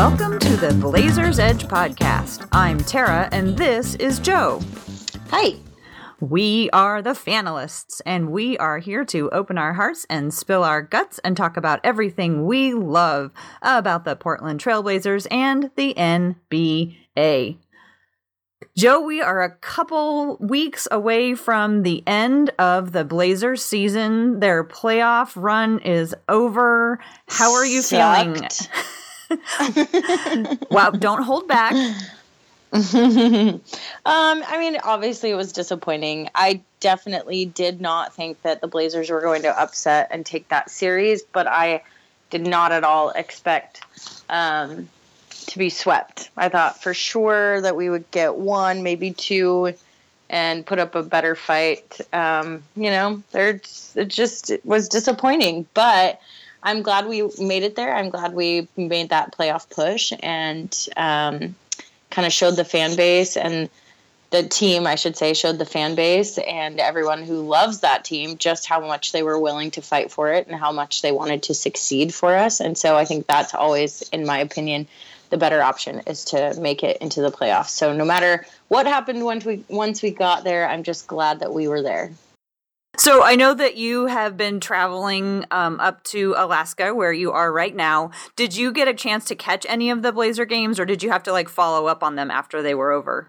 Welcome to the Blazers Edge podcast. I'm Tara, and this is Joe. Hi. We are the Fanalists, and we are here to open our hearts and spill our guts and talk about everything we love about the Portland Trailblazers and the NBA. Joe, we are a couple weeks away from the end of the Blazers season. Their playoff run is over. How are you Sucked. feeling? wow, don't hold back. um, I mean, obviously it was disappointing. I definitely did not think that the Blazers were going to upset and take that series, but I did not at all expect um, to be swept. I thought for sure that we would get one, maybe two, and put up a better fight. Um, you know, it just it was disappointing, but I'm glad we made it there. I'm glad we made that playoff push and um, kind of showed the fan base and the team, I should say, showed the fan base and everyone who loves that team just how much they were willing to fight for it and how much they wanted to succeed for us. And so I think that's always, in my opinion, the better option is to make it into the playoffs. So no matter what happened once we once we got there, I'm just glad that we were there. So I know that you have been traveling um, up to Alaska, where you are right now. Did you get a chance to catch any of the Blazer games, or did you have to like follow up on them after they were over?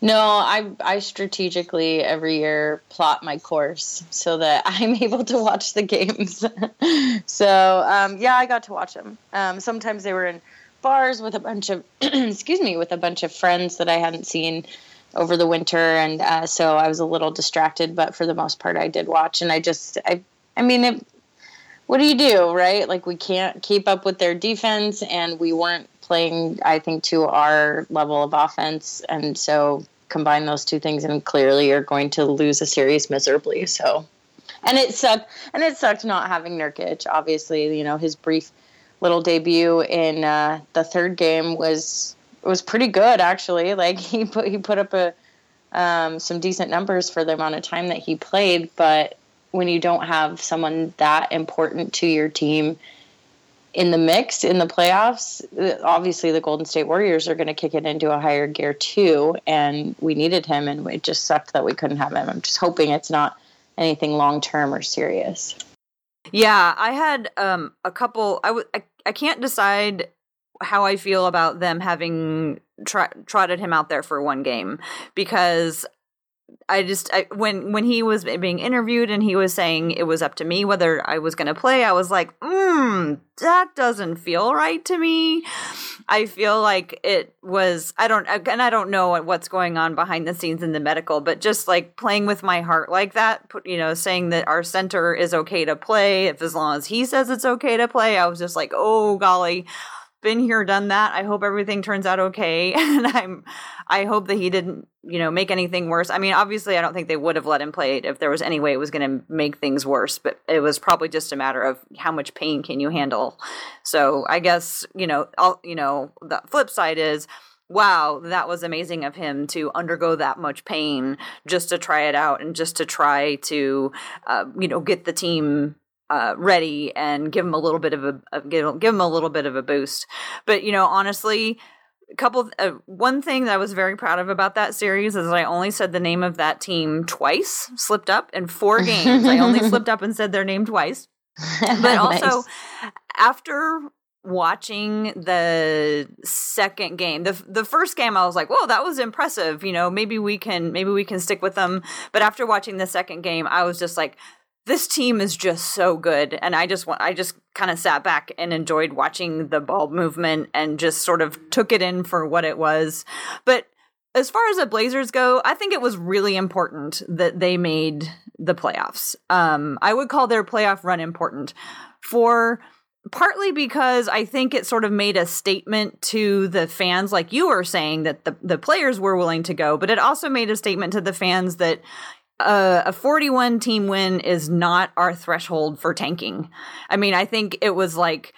No, I I strategically every year plot my course so that I'm able to watch the games. so um, yeah, I got to watch them. Um, sometimes they were in bars with a bunch of excuse me with a bunch of friends that I hadn't seen over the winter, and uh, so I was a little distracted. But for the most part, I did watch, and I just I I mean, it, what do you do, right? Like we can't keep up with their defense, and we weren't playing, I think, to our level of offense, and so combine those two things, and clearly you're going to lose a series miserably. So. And it sucked, and it sucked not having Nurkic. Obviously, you know his brief little debut in uh, the third game was was pretty good actually. Like he put he put up a um, some decent numbers for the amount of time that he played, but when you don't have someone that important to your team in the mix in the playoffs, obviously the Golden State Warriors are going to kick it into a higher gear too, and we needed him, and it just sucked that we couldn't have him. I'm just hoping it's not anything long term or serious. Yeah, I had um, a couple. I, w- I I can't decide how I feel about them having tr- trotted him out there for one game because I just I, when when he was being interviewed and he was saying it was up to me whether I was going to play, I was like, mm, that doesn't feel right to me. I feel like it was I don't and I don't know what's going on behind the scenes in the medical, but just like playing with my heart like that, you know, saying that our center is okay to play if as long as he says it's okay to play, I was just like, oh golly been here done that i hope everything turns out okay. And i'm i hope that he didn't you know make anything worse. I mean obviously i don't think they would have let him play it if there was any way it was going to make things worse but it was probably just a matter of how much pain can you handle. So i guess you know I'll, you know the flip side is wow that was amazing of him to undergo that much pain just to try it out and just to try to uh, you know get the team uh, ready and give them a little bit of a, a give, give him a little bit of a boost. But you know, honestly, a couple uh, one thing that I was very proud of about that series is I only said the name of that team twice, slipped up in four games. I only slipped up and said their name twice. But also Nice. after watching the second game the the first game I was like whoa that was impressive you know maybe we can maybe we can stick with them but after watching the second game I was just like this team is just so good. And i just wa- i just kind of sat back and enjoyed watching the ball movement and just sort of took it in for what it was. But as far as the blazers go i think it was really important that they made the playoffs. Um i would call their playoff run important for partly because I think it sort of made a statement to the fans, like you were saying, that the, the players were willing to go, but it also made a statement to the fans that uh, a 41 team win is not our threshold for tanking. I mean, I think it was like,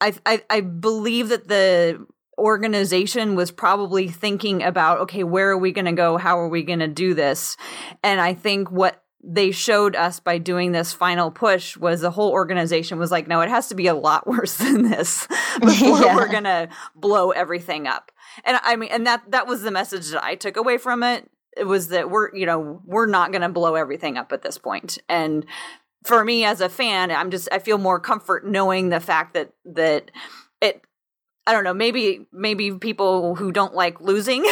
I, I, I believe that the organization was probably thinking about, okay, where are we going to go? How are we going to do this? And I think what they showed us by doing this final push was the whole organization was like, no, it has to be a lot worse than this before yeah. we're gonna blow everything up. And I mean, and that that was the message that I took away from it. It was that we're you know we're not gonna blow everything up at this point, and for me as a fan, I'm just I feel more comfort knowing the fact that that it I don't know, maybe maybe people who don't like losing,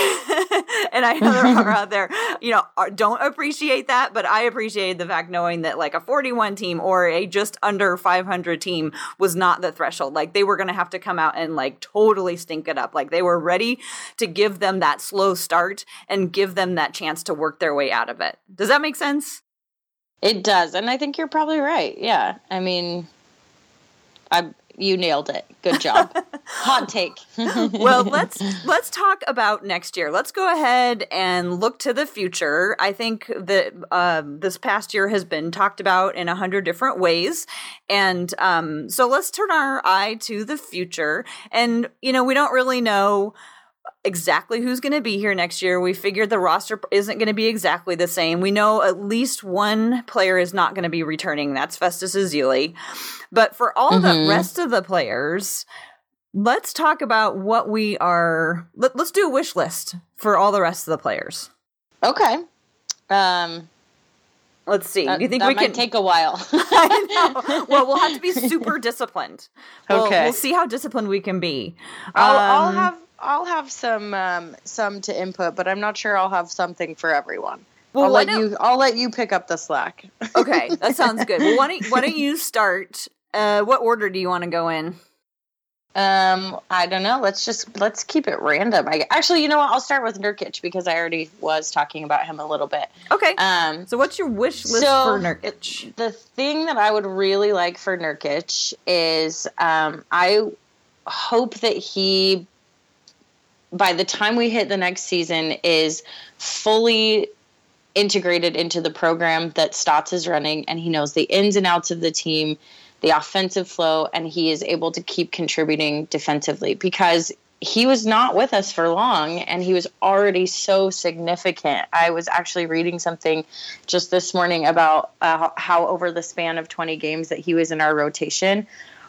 and I know there are out there, you know, are, don't appreciate that, but I appreciated the fact knowing that like a 41 team or a just under 500 team was not the threshold. Like they were going to have to come out and like totally stink it up. Like they were ready to give them that slow start and give them that chance to work their way out of it. Does that make sense? It does, and I think you're probably right. Yeah, I mean, I you nailed it. Good job. Hot take. well, let's let's talk about next year. Let's go ahead and look to the future. I think that uh, this past year has been talked about in a hundred different ways, and um, so let's turn our eye to the future. And you know, we don't really know exactly who's going to be here next year. We figured the roster isn't going to be exactly the same. We know at least one player is not going to be returning. That's Festus Ezeli. But for all mm-hmm. the rest of the players, let's talk about what we are. Let, us do a wish list for all the rest of the players. Okay. Um, Let's see. That, do you think we can take a while? Well, we'll have to be super disciplined. We'll, okay. We'll see how disciplined we can be. I'll, um, I'll have I'll have some um, some to input, but I'm not sure I'll have something for everyone. Well, I'll let you. I'll let you pick up the slack. okay, that sounds good. Well, why don't Why don't you start? Uh, what order do you want to go in? Um, I don't know. Let's just let's keep it random. I actually, you know what? I'll start with Nurkic because I already was talking about him a little bit. Okay. Um, so what's your wish list so for Nurkic? The thing that I would really like for Nurkic is, um, I hope that he by the time we hit the next season is fully integrated into the program that Stotts is running and he knows the ins and outs of the team, the offensive flow, and he is able to keep contributing defensively because he was not with us for long and he was already so significant. I was actually reading something just this morning about uh, how over the span of 20 games that he was in our rotation,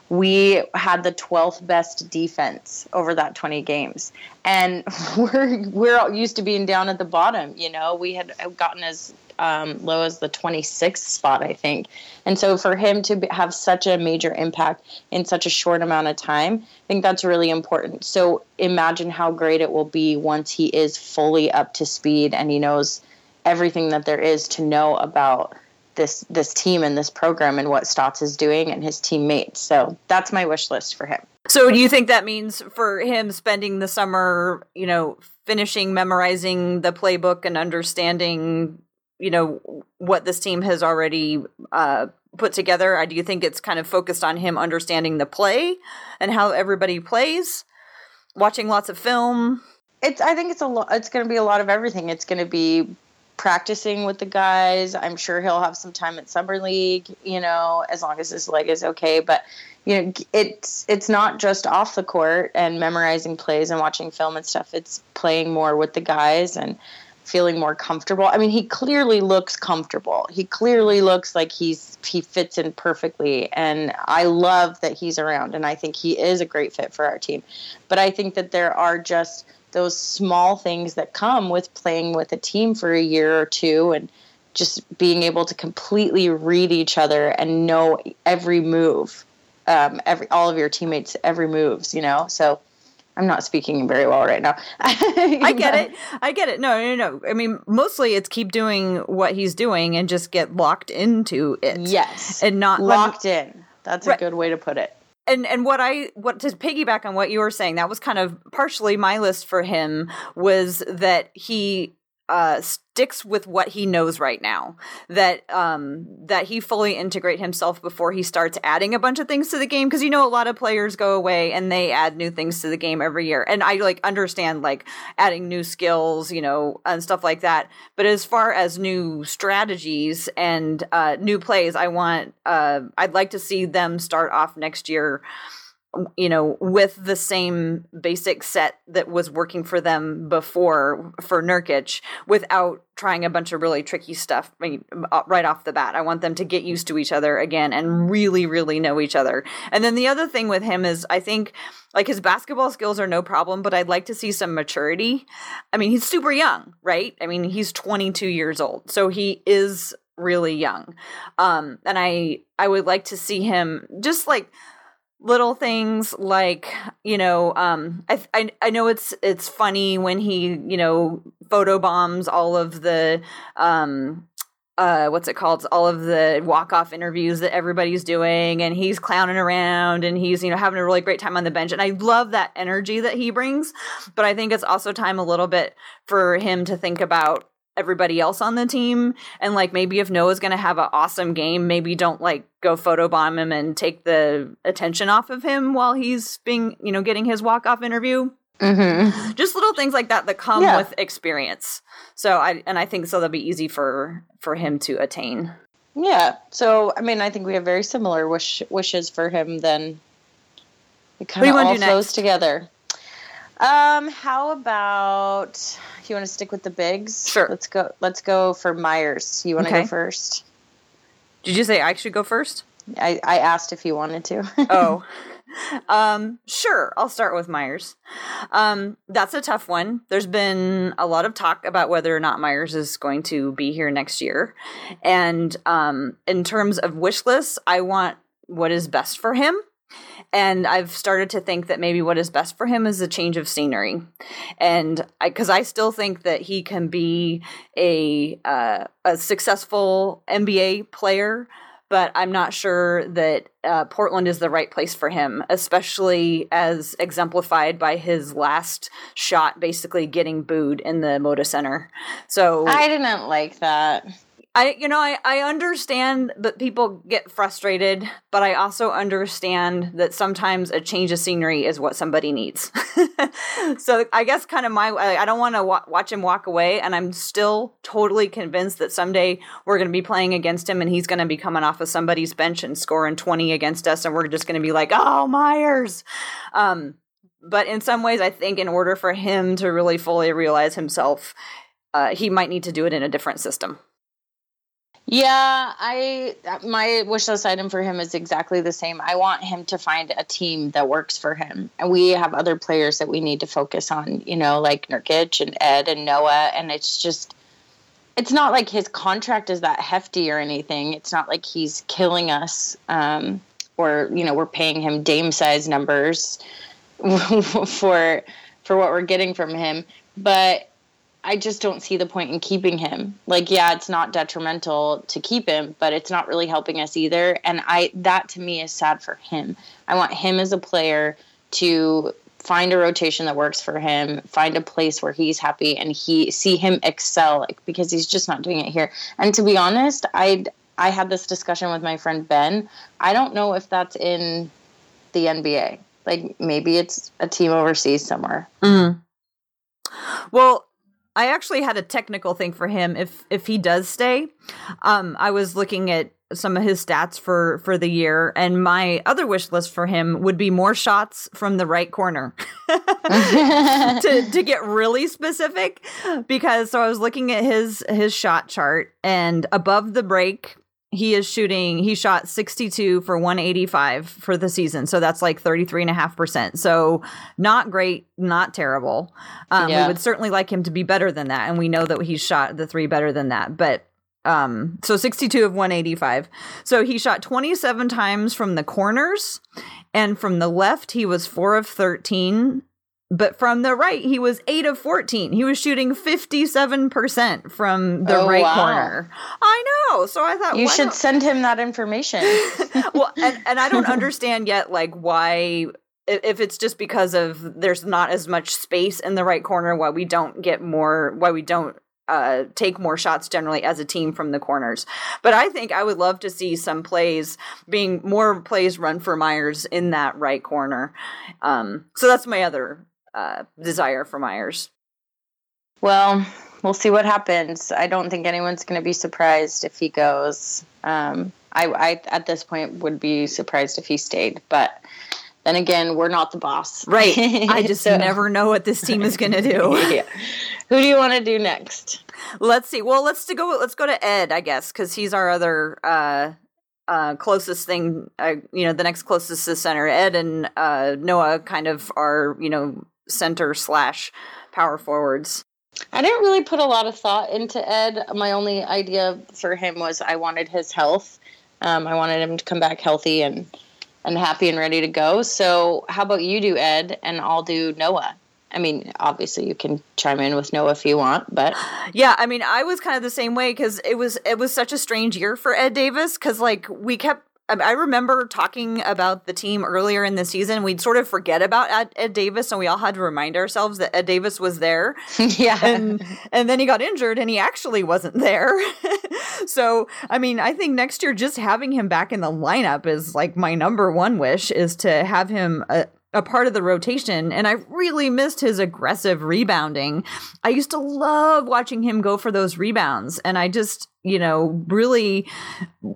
we had the 12th best defense over that 20 games. And we're we're used to being down at the bottom you know? We had gotten as um, low as the 26th spot i think. And so for him to have such a major impact in such a short amount of time i think that's really important. So imagine how great it will be once he is fully up to speed and he knows everything that there is to know about this this team and this program and what Stotts is doing and his teammates. So that's my wish list for him. So do you think that means for him spending the summer, you know, finishing memorizing the playbook and understanding, you know, what this team has already uh, put together? I Do you think it's kind of focused on him understanding the play and how everybody plays, watching lots of film? It's. I think it's a lot. It's going to be a lot of everything. It's going to be practicing with the guys. I'm sure he'll have some time at summer league, you know, as long as his leg is okay. But you know, it's it's not just off the court and memorizing plays and watching film and stuff. It's playing more with the guys and feeling more comfortable. I mean, he clearly looks comfortable. He clearly looks like he's he fits in perfectly and I love that he's around and I think he is a great fit for our team. But I think that there are just those small things that come with playing with a team for a year or two and just being able to completely read each other and know every move um, every all of your teammates every moves you know so I'm not speaking very well right now. I get it. I get it. No, no, no. I mean, mostly it's keep doing what he's doing and just get locked into it. Yes. And not locked in. That's a good way to put it and and what I what to piggyback on what you were saying, that was kind of partially my list for him was that he uh, sticks with what he knows right now. That um, that he fully integrate himself before he starts adding a bunch of things to the game. Because you know, a lot of players go away and they add new things to the game every year. And I like understand like adding new skills, you know, and stuff like that. But as far as new strategies and uh, new plays, I want uh, I'd like to see them start off next year you know, with the same basic set that was working for them before for Nurkic without trying a bunch of really tricky stuff uh, right off the bat. I want them to get used to each other again and really, really know each other. And then the other thing with him is I think like his basketball skills are no problem, but I'd like to see some maturity. I mean, he's super young, right? I mean, he's 22 years old. So he is really young. Um and I I would like to see him just like little things like you know um I, I i know it's it's funny when he you know photo bombs all of the um uh what's it called? All of the walk off interviews that everybody's doing and he's clowning around and he's you know having a really great time on the bench and i love that energy that he brings but i think it's also time a little bit for him to think about everybody else on the team. And like maybe if noah's gonna have an awesome game maybe don't like go photobomb him and take the attention off of him while he's being you know getting his walk-off interview. Mm-hmm. just little things like that that come yeah. with experience. So i and i think so that'll be easy for for him to attain. Yeah. So i mean i think we have very similar wish wishes for him then. It kind of all flows next? together um, how about you want to stick with the bigs? Sure. Let's go. Let's go for Meyers. You want to okay. go first? Did you say I should go first? I, I asked if you wanted to. oh. Um, sure, I'll start with Meyers. Um, that's a tough one. There's been a lot of talk about whether or not Meyers is going to be here next year. And um, in terms of wish lists, I want what is best for him. And I've started to think that maybe what is best for him is a change of scenery. And because I, I, still think that he can be a, uh, a successful NBA player, but I'm not sure that uh, Portland is the right place for him, especially as exemplified by his last shot basically getting booed in the Moda Center. So I didn't like that. I you know I I understand that people get frustrated, but I also understand that sometimes a change of scenery is what somebody needs. so I guess kind of my I don't want to wa- watch him walk away, and I'm still totally convinced that someday we're going to be playing against him, and he's going to be coming off of somebody's bench and scoring 20 against us, and we're just going to be like, oh Meyers." Um, but in some ways, I think in order for him to really fully realize himself, uh, he might need to do it in a different system. Yeah, I my wish list item for him is exactly the same. I want him to find a team that works for him, and we have other players that we need to focus on. You know, like Nurkic and Ed and Noah, and it's just. It's not like his contract is that hefty or anything. It's not like he's killing us, um, or you know we're paying him Dame size numbers for for what we're getting from him. But I just don't see the point in keeping him. Like, yeah, it's not detrimental to keep him, but it's not really helping us either. And I that to me is sad for him. I want him as a player to find a rotation that works for him, find a place where he's happy and he see him excel like because he's just not doing it here. And to be honest, I I had this discussion with my friend Ben. I don't know if that's in the NBA. Like maybe it's a team overseas somewhere. Mm. Well, I actually had a technical thing for him if if he does stay. Um, I was looking at some of his stats for for the year and my other wish list for him would be more shots from the right corner to to get really specific because so I was looking at his his shot chart and above the break he is shooting he shot 62 for 185 for the season. So that's like 33.5% so not great not terrible. Um, yeah. we would certainly like him to be better than that. And we know that he's shot the three better than that. But um, so 62 of 185 so he shot 27 times from the corners. And from the left he was 4 of 13 but from the right, he was 8 of 14. He was shooting 57% from the oh, right wow. corner. I know. So I thought you should send him that information. well, and, and I don't understand yet, like, why if it's just because of there's not as much space in the right corner why we don't get more why we don't uh, take more shots generally as a team from the corners. But I think I would love to see some plays being more plays run for Meyers in that right corner. Um, so that's my other uh, desire for Meyers. Well, we'll see what happens. I don't think anyone's going to be surprised if he goes. Um, I, I, at this point, would be surprised if he stayed, but then again, we're not the boss. Right. I just so. never know what this team is going to do. yeah. Who do you want to do next? Let's see. Well, let's to go. Let's go to Ed, I guess, because he's our other uh, uh, closest thing. Uh, you know, the next closest to center. Ed and uh, Noah kind of are you know center slash power forwards. I didn't really put a lot of thought into Ed. My only idea for him was I wanted his health. Um, I wanted him to come back healthy and and happy and ready to go. So, how about you do Ed, and I'll do Noah. I mean, obviously you can chime in with Noah if you want, but yeah, I mean, I was kind of the same way because it was it was such a strange year for Ed Davis because like we kept I remember talking about the team earlier in the season. We'd sort of forget about Ed, Ed, Davis, and we all had to remind ourselves that Ed Davis was there. yeah, and and then he got injured, and he actually wasn't there. so, I mean, I think next year just having him back in the lineup is like my number one wish is to have him uh, a part of the rotation and I really missed his aggressive rebounding. I used to love watching him go for those rebounds and I just, you know, really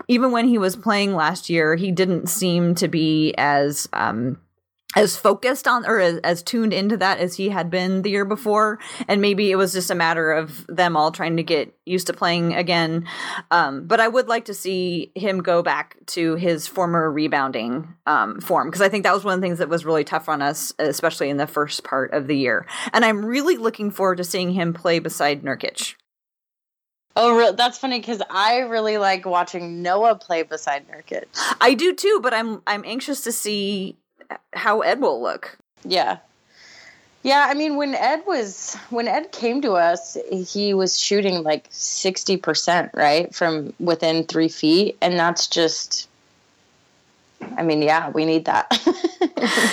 even when he was playing last year, he didn't seem to be as um as focused on or as, as, tuned into that as he had been the year before. And maybe it was just a matter of them all trying to get used to playing again. Um, but i would like to see him go back to his former rebounding um, form because i think that was one of the things that was really tough on us especially in the first part of the year. And i'm really looking forward to seeing him play beside nurkic. Oh, that's funny because I really like watching Noah play beside Nurkic. I do too, but I'm I'm anxious to see how Ed will look. Yeah. Yeah, I mean when Ed was when Ed came to us, he was shooting like sixty percent, right? From within three feet. And that's just I mean, yeah, we need that. we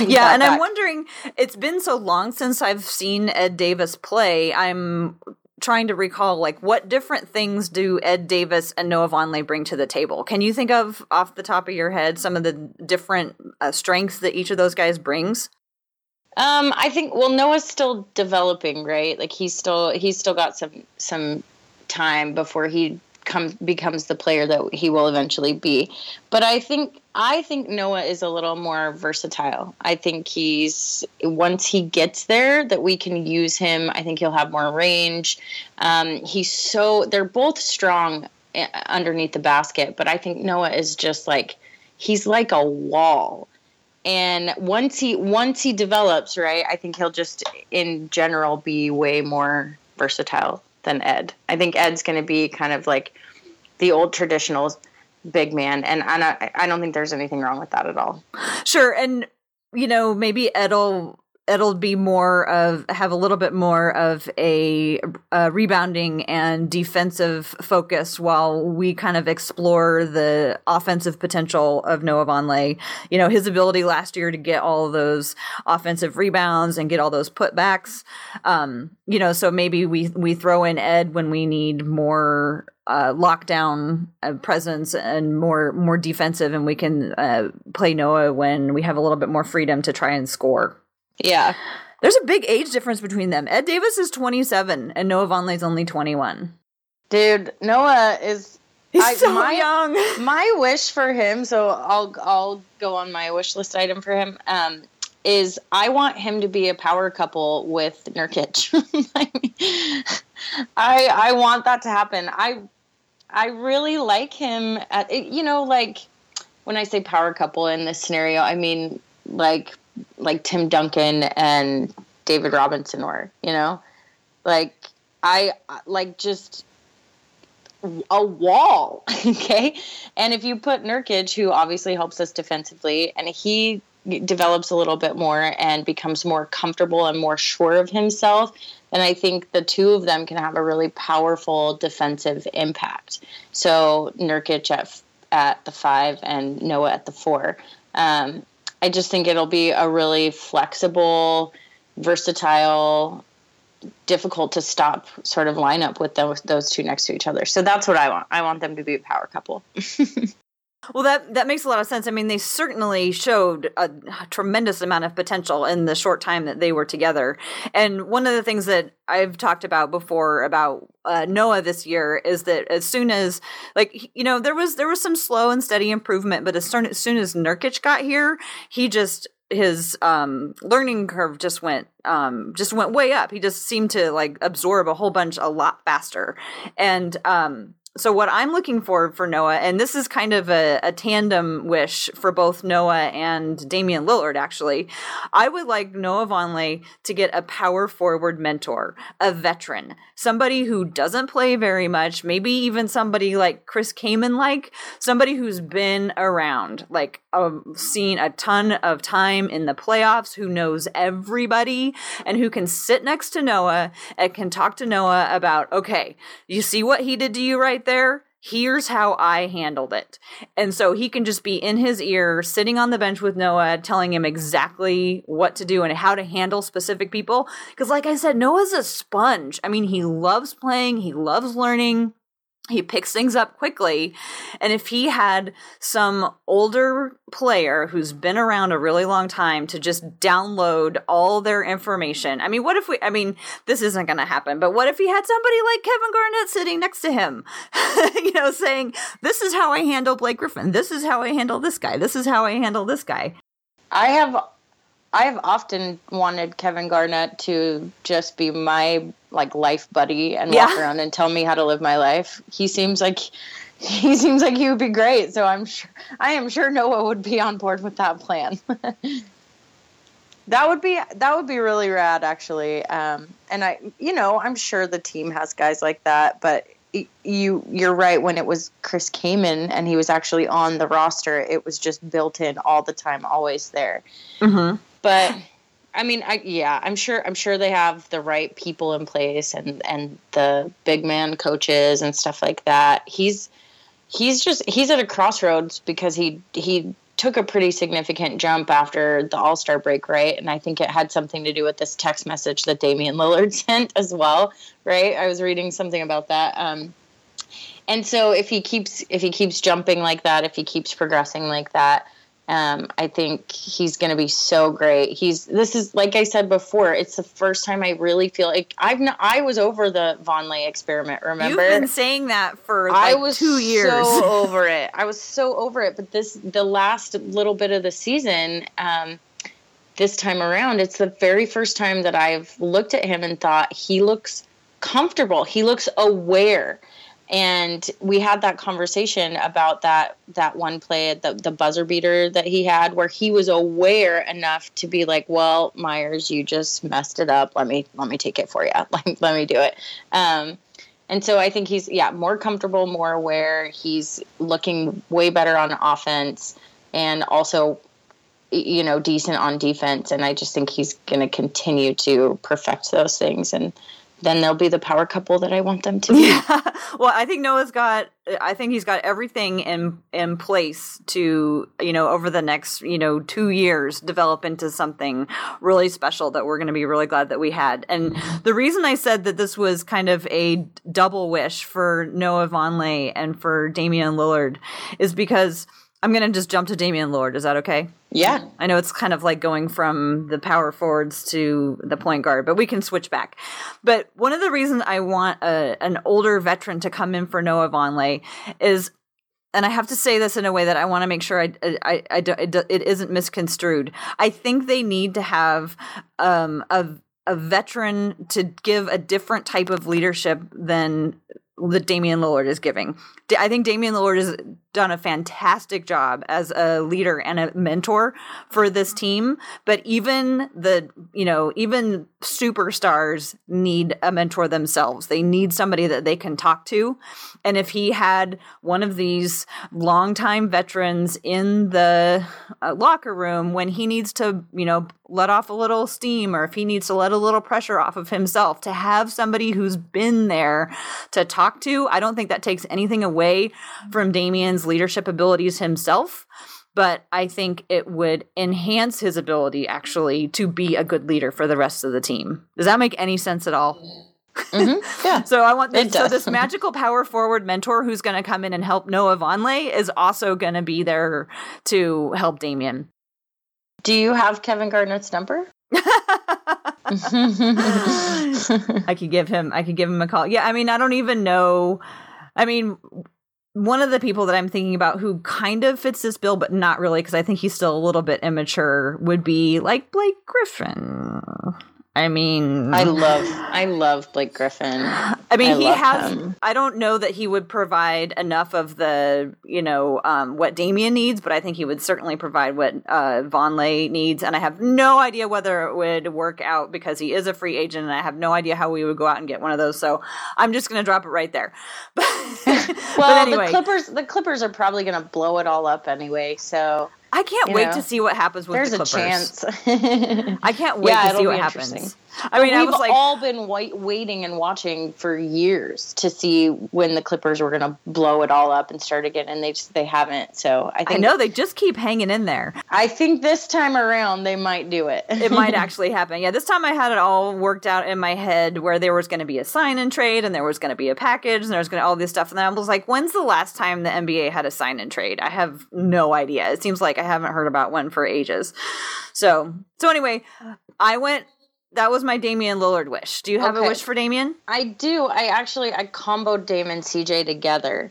need yeah, that and back. I'm wondering it's been so long since I've seen Ed Davis play. I'm trying to recall like what different things do Ed Davis and Noah Vonleh bring to the table. Can you think of off the top of your head some of the different uh, strengths that each of those guys brings? Um, I think well Noah's still developing, right? Like he's still he's still got some some time before he comes becomes the player that he will eventually be. But I think I think Noah is a little more versatile. I think he's once he gets there that we can use him. I think he'll have more range. Um, he's so they're both strong eh, underneath the basket, but I think Noah is just like he's like a wall. And once he once he develops, right, I think he'll just in general be way more versatile than Ed. I think Ed's going to be kind of like the old traditional big man, and I, I don't think there's anything wrong with that at all. Sure, and you know maybe Ed'll it'll be more of have a little bit more of a, a, rebounding and defensive focus while we kind of explore the offensive potential of Noah Vonleh. You know, his ability last year to get all those offensive rebounds and get all those putbacks. Um, you know, so maybe we we throw in Ed when we need more uh, lockdown uh, presence and more more defensive, and we can uh, play Noah when we have a little bit more freedom to try and score. Yeah. There's a big age difference between them. Ed Davis is 27 and Noah Vonleh's only 21. Dude, Noah is He's I, so my, young. my wish for him, so I'll I'll go on my wish list item for him. Um, is I want him to be a power couple with Nurkic. I I want that to happen. I I really like him at you know like when I say power couple in this scenario, I mean like like Tim Duncan and David Robinson were, you know? Like I like just a wall, okay? And if you put Nurkic, who obviously helps us defensively, and he develops a little bit more and becomes more comfortable and more sure of himself, then I think the two of them can have a really powerful defensive impact. So Nurkic at at the five and Noah at the four. Um, I just think it'll be a really flexible, versatile, difficult to stop sort of lineup with those those two next to each other. So that's what I want. I want them to be a power couple. Well, that that makes a lot of sense. I mean, they certainly showed a tremendous amount of potential in the short time that they were together. And one of the things that I've talked about before about uh, Noah this year is that as soon as, like, you know, there was there was some slow and steady improvement, but as soon as, soon as Nurkic got here, he just his um learning curve just went um just went way up. He just seemed to like absorb a whole bunch a lot faster. And um so what I'm looking for for Noah, and this is kind of a, a, tandem wish for both Noah and Damian Lillard, actually, I would like Noah Vonleh to get a power forward mentor, a veteran, somebody who doesn't play very much, maybe even somebody like Chris Kaman, like somebody who's been around, like um, seen a ton of time in the playoffs, who knows everybody, and who can sit next to Noah and can talk to Noah about, okay, you see what he did to you right there here's how I handled it. And so he can just be in his ear, sitting on the bench with Noah, telling him exactly what to do and how to handle specific people. Because, like I said, Noah's a sponge. I mean, he loves playing, he loves learning he picks things up quickly. And if he had some older player who's been around a really long time to just download all their information, I mean, what if we, I mean, this isn't going to happen, but what if he had somebody like Kevin Garnett sitting next to him, you know, saying, this is how I handle Blake Griffin. This is how I handle this guy. This is how I handle this guy. I have I have often wanted Kevin Garnett to just be my like life buddy and yeah. walk around and tell me how to live my life. He seems like he seems like he would be great. So I'm sure I am sure Noah would be on board with that plan. that would be that would be really rad actually. Um, and I you know, I'm sure the team has guys like that, but you you're right when it was Chris Kaman and he was actually on the roster, it was just built in all the time, always there. Mm-hmm but I mean, I yeah, I'm sure I'm sure they have the right people in place and and the big man coaches and stuff like that. He's he's just he's at a crossroads because he he took a pretty significant jump after the All Star break, right? And I think it had something to do with this text message that Damian Lillard sent as well, right? I was reading something about that. Um, and so if he keeps if he keeps jumping like that, if he keeps progressing like that, um, I think he's going to be so great. He's this is like I said before. It's the first time I really feel like I've not, I was over the Vonleh experiment. Remember, you've been saying that for like I was two years. So over it. I was so over it. But this the last little bit of the season. Um, this time around, it's the very first time that I've looked at him and thought he looks comfortable. He looks aware and we had that conversation about that that one play the, the buzzer beater that he had where he was aware enough to be like well meyers you just messed it up. Let me let me take it for you let, let me do it. Um, and so i think he's yeah more comfortable more aware. He's looking way better on offense and also you know decent on defense. And i just think he's going to continue to perfect those things. And then they'll be the power couple that I want them to be. Yeah. Well, I think Noah's got I think he's got everything in in place to, you know, over the next, you know, 2 years develop into something really special that we're going to be really glad that we had. And the reason I said that this was kind of a double wish for Noah Vonleh and for Damian Lillard is because I'm going to just jump to Damian Lillard. Is that okay? Yeah. I know it's kind of like going from the power forwards to the point guard, but we can switch back. But one of the reasons I want a, an older veteran to come in for Noah Vonleh is and I have to say this in a way that I want to make sure I, I, I, I it, it isn't misconstrued. I think they need to have um, a a veteran to give a different type of leadership than that Damian Lillard is giving. I think Damian Lillard has done a fantastic job as a leader and a mentor for this team, but even the, you know, even superstars need a mentor themselves. They need somebody that they can talk to. And if he had one of these longtime veterans in the uh, locker room when he needs to, you know, let off a little steam or if he needs to let a little pressure off of himself, to have somebody who's been there to talk to, I don't think that takes anything away from Damian's leadership abilities himself. But I think it would enhance his ability actually to be a good leader for the rest of the team. Does that make any sense at all? Mm-hmm. Yeah. so I want this, so this magical power forward mentor who's going to come in and help Noah Vonleh is also going to be there to help Damian. Do you have Kevin Garnett's number? I could give him I could give him a call. Yeah, I mean, I don't even know I mean, one of the people that I'm thinking about who kind of fits this bill, but not really, because I think he's still a little bit immature, would be like Blake Griffin. I mean, I love, I love Blake Griffin. I mean, I he has. Him. I don't know that he would provide enough of the, you know, um, what Damian needs, but I think he would certainly provide what uh, Vonleh needs. And I have no idea whether it would work out because he is a free agent, and I have no idea how we would go out and get one of those. So I'm just going to drop it right there. well, anyway. the Clippers, the Clippers are probably going to blow it all up anyway. So I can't wait know, to see what happens with there's the Clippers. a chance. I can't wait yeah, to see what happens. I mean, we've I was like, all been waiting and watching for years to see when the Clippers were going to blow it all up and start again, and they just they haven't. So I think I know they just keep hanging in there. I think this time around they might do it. it might actually happen. Yeah, this time I had it all worked out in my head where there was going to be a sign and trade, and there was going to be a package, and there was going to all this stuff, and then I was like, when's the last time the NBA had a sign and trade? I have no idea. It seems like I haven't heard about one for ages. So so anyway, I went that was my Damian Lillard wish. Do you have okay. a wish for Damian? I do. I actually I comboed Dame and CJ together.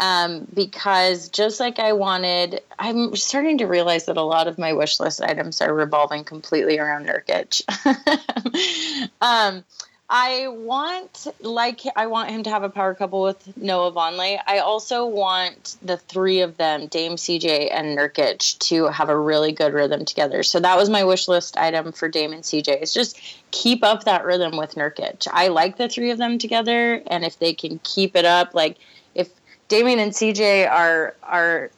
Um, because just like I wanted, I'm starting to realize that a lot of my wish list items are revolving completely around Nurkic. um, I want like I want him to have a power couple with Noah Vonleh. I also want the three of them, Dame, CJ, and Nurkic, to have a really good rhythm together. So that was my wish list item for Dame and CJ. Is just keep up that rhythm with Nurkic. I like the three of them together, and if they can keep it up, like if Damian and CJ are are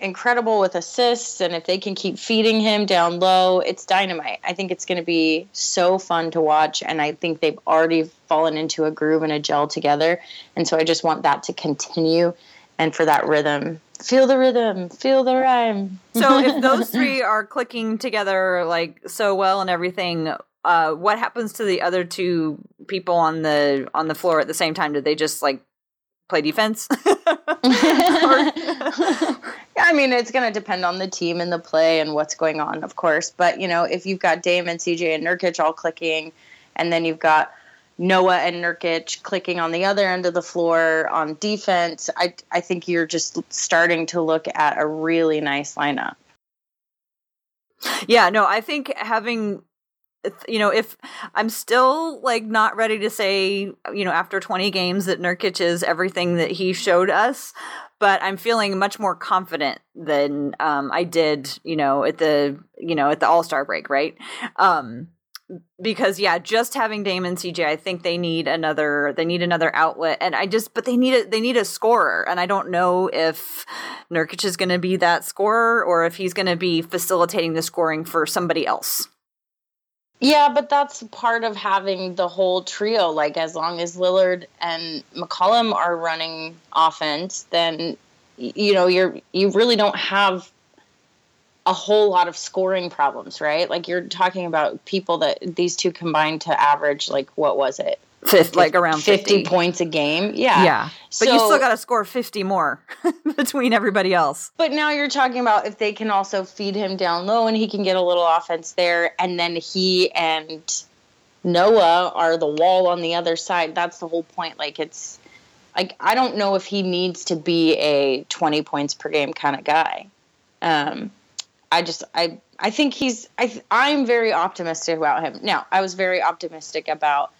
incredible with assists, and if they can keep feeding him down low, it's dynamite. I think it's going to be so fun to watch, and I think they've already fallen into a groove and a gel together, and so I just want that to continue, and for that rhythm. Feel the rhythm, feel the rhyme. so if those three are clicking together like so well and everything, uh, what happens to the other two people on the on the floor at the same time? Do they just like play defense? I mean, it's going to depend on the team and the play and what's going on, of course. But, you know, if you've got Dame and CJ and Nurkic all clicking, and then you've got Noah and Nurkic clicking on the other end of the floor on defense, I, I think you're just starting to look at a really nice lineup. Yeah, no, I think having you know, if I'm still like not ready to say, you know, after 20 games that Nurkic is everything that he showed us, but I'm feeling much more confident than um, I did, you know, at the you know at the All Star break, right? Um, because yeah, just having Dame and CJ, I think they need another they need another outlet, and I just but they need a they need a scorer, and I don't know if Nurkic is going to be that scorer or if he's going to be facilitating the scoring for somebody else. Yeah, but that's part of having the whole trio. Like, as long as Lillard and McCollum are running offense, then you know you're you really don't have a whole lot of scoring problems, right? Like you're talking about people that these two combined to average like what was it? Fifth, like around 50. 50. points a game. Yeah. Yeah. But so, you still got to score 50 more between everybody else. But now you're talking about if they can also feed him down low and he can get a little offense there, and then he and Noah are the wall on the other side. That's the whole point. Like, it's like, I don't know if he needs to be a 20 points per game kind of guy. Um, I just, I, I think he's, I, I'm very optimistic about him. Now, I was very optimistic about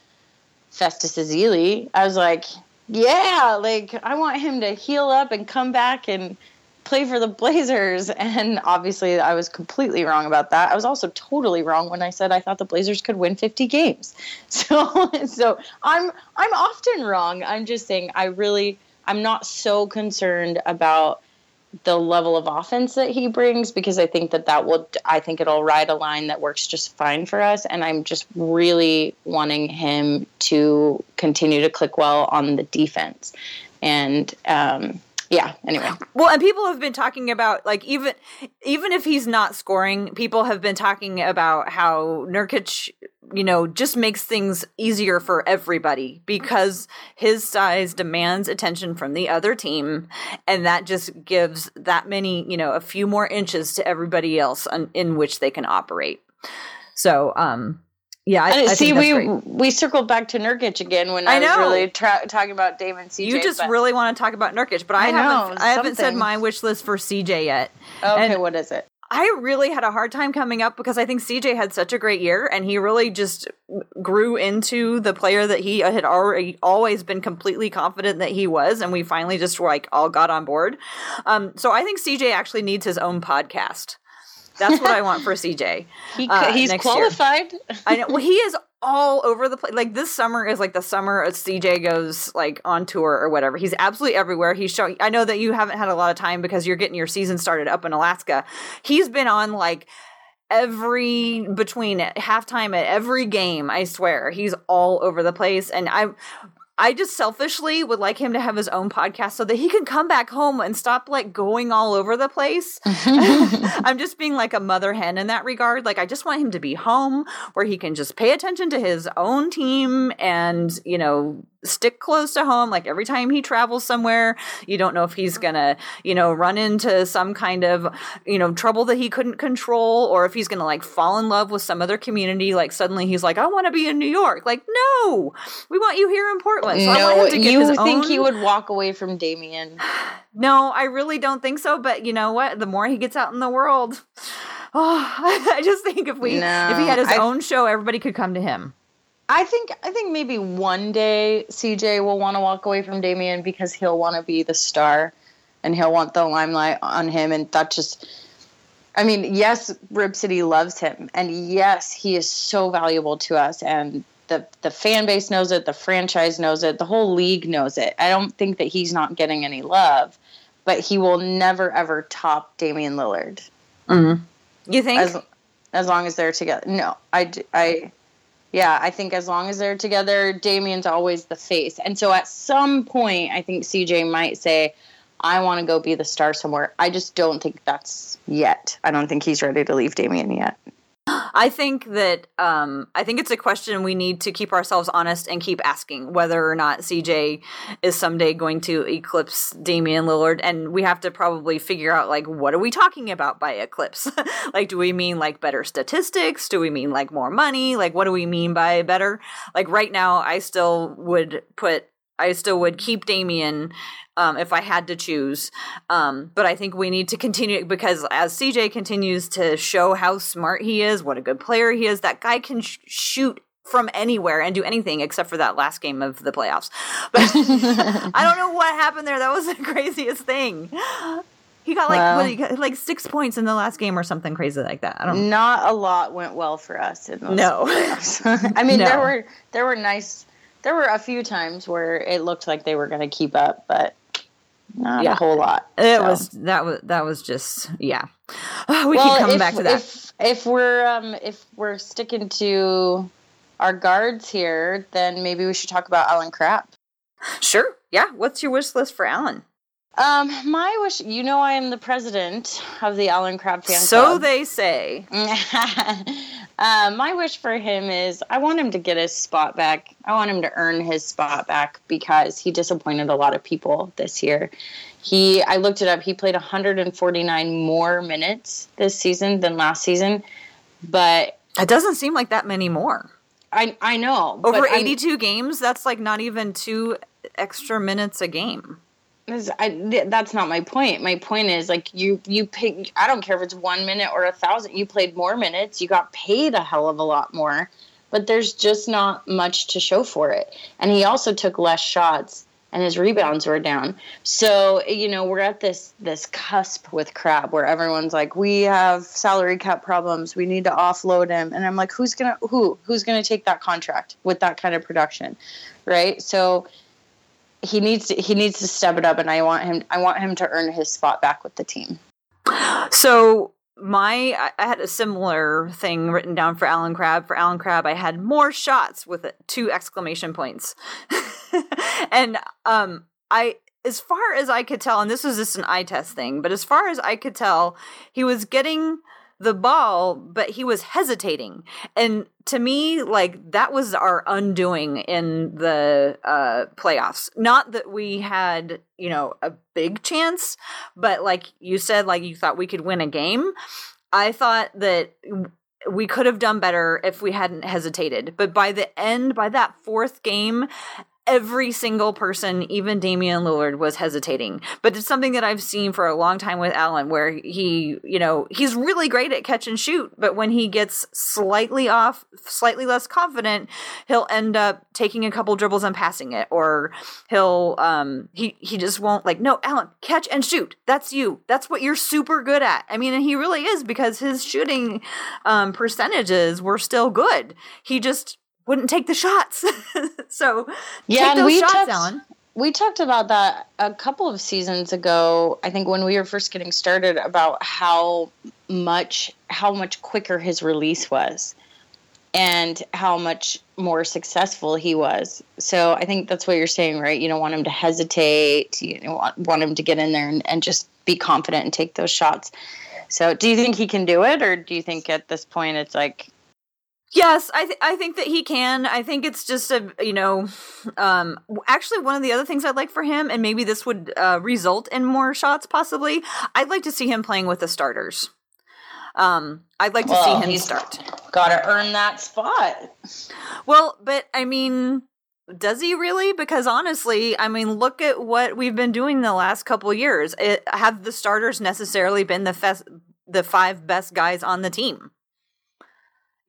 Festus Ezeli. I was like, yeah, like I want him to heal up and come back and play for the Blazers. And obviously, I was completely wrong about that. I was also totally wrong when I said I thought the Blazers could win 50 games. So, so I'm I'm often wrong. I'm just saying I really I'm not so concerned about the level of offense that he brings because I think that that will I think it'll ride a line that works just fine for us. And I'm just really wanting him to continue to click well on the defense. And um, yeah anyway. Well and people have been talking about like even even if he's not scoring people have been talking about how Nurkic you know just makes things easier for everybody because his size demands attention from the other team and that just gives that many you know a few more inches to everybody else in which they can operate. So um Yeah, I, I see. we great. we circled back to Nurkic again when I, I was really tra- talking about Dame and CJ. You just but... really want to talk about Nurkic, but I, I haven't. Know, I haven't said my wish list for CJ yet. Okay, and what is it? I really had a hard time coming up because I think CJ had such a great year and he really just grew into the player that he had already always been completely confident that he was and we finally just like all got on board. Um, so I think CJ actually needs his own podcast. That's what I want for CJ. He, uh, he's qualified. I know. Well, he is all over the place. Like this summer is like the summer of CJ goes like on tour or whatever. He's absolutely everywhere. He's showing. I know that you haven't had a lot of time because you're getting your season started up in Alaska. He's been on like every between halftime at every game. I swear he's all over the place. And I I just selfishly would like him to have his own podcast so that he can come back home and stop like going all over the place. I'm just being like a mother hen in that regard. Like I just want him to be home where he can just pay attention to his own team and, you know, stick close to home. Like every time he travels somewhere, you don't know if he's gonna, you know, run into some kind of, you know, trouble that he couldn't control, or if he's gonna like fall in love with some other community. Like suddenly he's like, I want to be in New York. Like, no, we want you here in Portland. So no, you think own... he would walk away from Damian? No, I really don't think so. But you know what? The more he gets out in the world, oh, I just think if we, no, if he had his I've... own show, everybody could come to him. I think I think maybe one day CJ will want to walk away from Damian because he'll want to be the star and he'll want the limelight on him and that just I mean, yes, Rip City loves him and yes, he is so valuable to us and the the fan base knows it, the franchise knows it, the whole league knows it. I don't think that he's not getting any love, but he will never ever top Damian Lillard. Mm-hmm. You think as as long as they're together. No, I I yeah, I think as long as they're together, Damian's always the face. And so at some point, I think CJ might say, I want to go be the star somewhere. I just don't think that's yet. I don't think he's ready to leave Damian yet. I think that um, I think it's a question we need to keep ourselves honest and keep asking whether or not CJ is someday going to eclipse Damian Lillard, and we have to probably figure out like what are we talking about by eclipse? like, do we mean like better statistics? Do we mean like more money? Like, what do we mean by better? Like right now, I still would put I still would keep Damian um, if I had to choose. Um, but I think we need to continue because as CJ continues to show how smart he is, what a good player he is, that guy can sh- shoot from anywhere and do anything except for that last game of the playoffs. But I don't know what happened there. That was the craziest thing. He got like well, what, he got like six points in the last game or something crazy like that. I don't. Not a lot went well for us in those no. I mean, no. there were there were nice. There were a few times where it looked like they were going to keep up, but not yeah. a whole lot. It so. was that was that was just yeah. we well, keep coming if, back to that. If, if we're um if we're sticking to our guards here, then maybe we should talk about Allen Crabbe. Sure. Yeah. What's your wish list for Allen? Um, my wish, you know, I am the president of the Allen Crabbe fan so club. So they say. uh, my wish for him is I want him to get his spot back. I want him to earn his spot back because he disappointed a lot of people this year. He, I looked it up. He played 149 more minutes this season than last season, but it doesn't seem like that many more. I I know over 82 I'm, games. That's like not even two extra minutes a game. That's not my point. My point is like you you pay. I don't care if it's one minute or a thousand. You played more minutes. You got paid a hell of a lot more, but there's just not much to show for it. And he also took less shots, and his rebounds were down. So you know we're at this this cusp with Crabbe where everyone's like, we have salary cap problems. We need to offload him. And I'm like, who's gonna who who's gonna take that contract with that kind of production, right? So he needs to, he needs to step it up, and I want him I want him to earn his spot back with the team. So my I had a similar thing written down for Allen Crabbe. For Allen Crabbe, I had more shots with two exclamation points, and um, I as far as I could tell, and this was just an eye test thing, but as far as I could tell, he was getting the ball, but he was hesitating. And to me, like that was our undoing in the uh, playoffs. Not that we had, you know, a big chance, but like you said, like you thought we could win a game. I thought that we could have done better if we hadn't hesitated. But by the end, by that fourth game, every single person, even Damian Lillard, was hesitating. But it's something that I've seen for a long time with Allen, where he, you know, he's really great at catch and shoot, but when he gets slightly off, slightly less confident, he'll end up taking a couple dribbles and passing it, or he'll, um, he he just won't like, no, Allen, catch and shoot. That's you. That's what you're super good at. I mean, and he really is because his shooting um, percentages were still good. He just wouldn't take the shots. so yeah, take those we shots, talked, Allen. We talked about that a couple of seasons ago. I think when we were first getting started about how much how much quicker his release was and how much more successful he was. So I think that's what you're saying, right? You don't want him to hesitate. You want, want him to get in there and, and just be confident and take those shots. So do you think he can do it, or do you think at this point it's like Yes, I th- I think that he can. I think it's just a you know, um, actually one of the other things I'd like for him, and maybe this would uh, result in more shots. Possibly, I'd like to see him playing with the starters. Um, I'd like to Well, see him he's- start. got to earn that spot? Well, but I mean, does he really? Because honestly, I mean, look at what we've been doing the last couple years. It, have the starters necessarily been the fes- the five best guys on the team?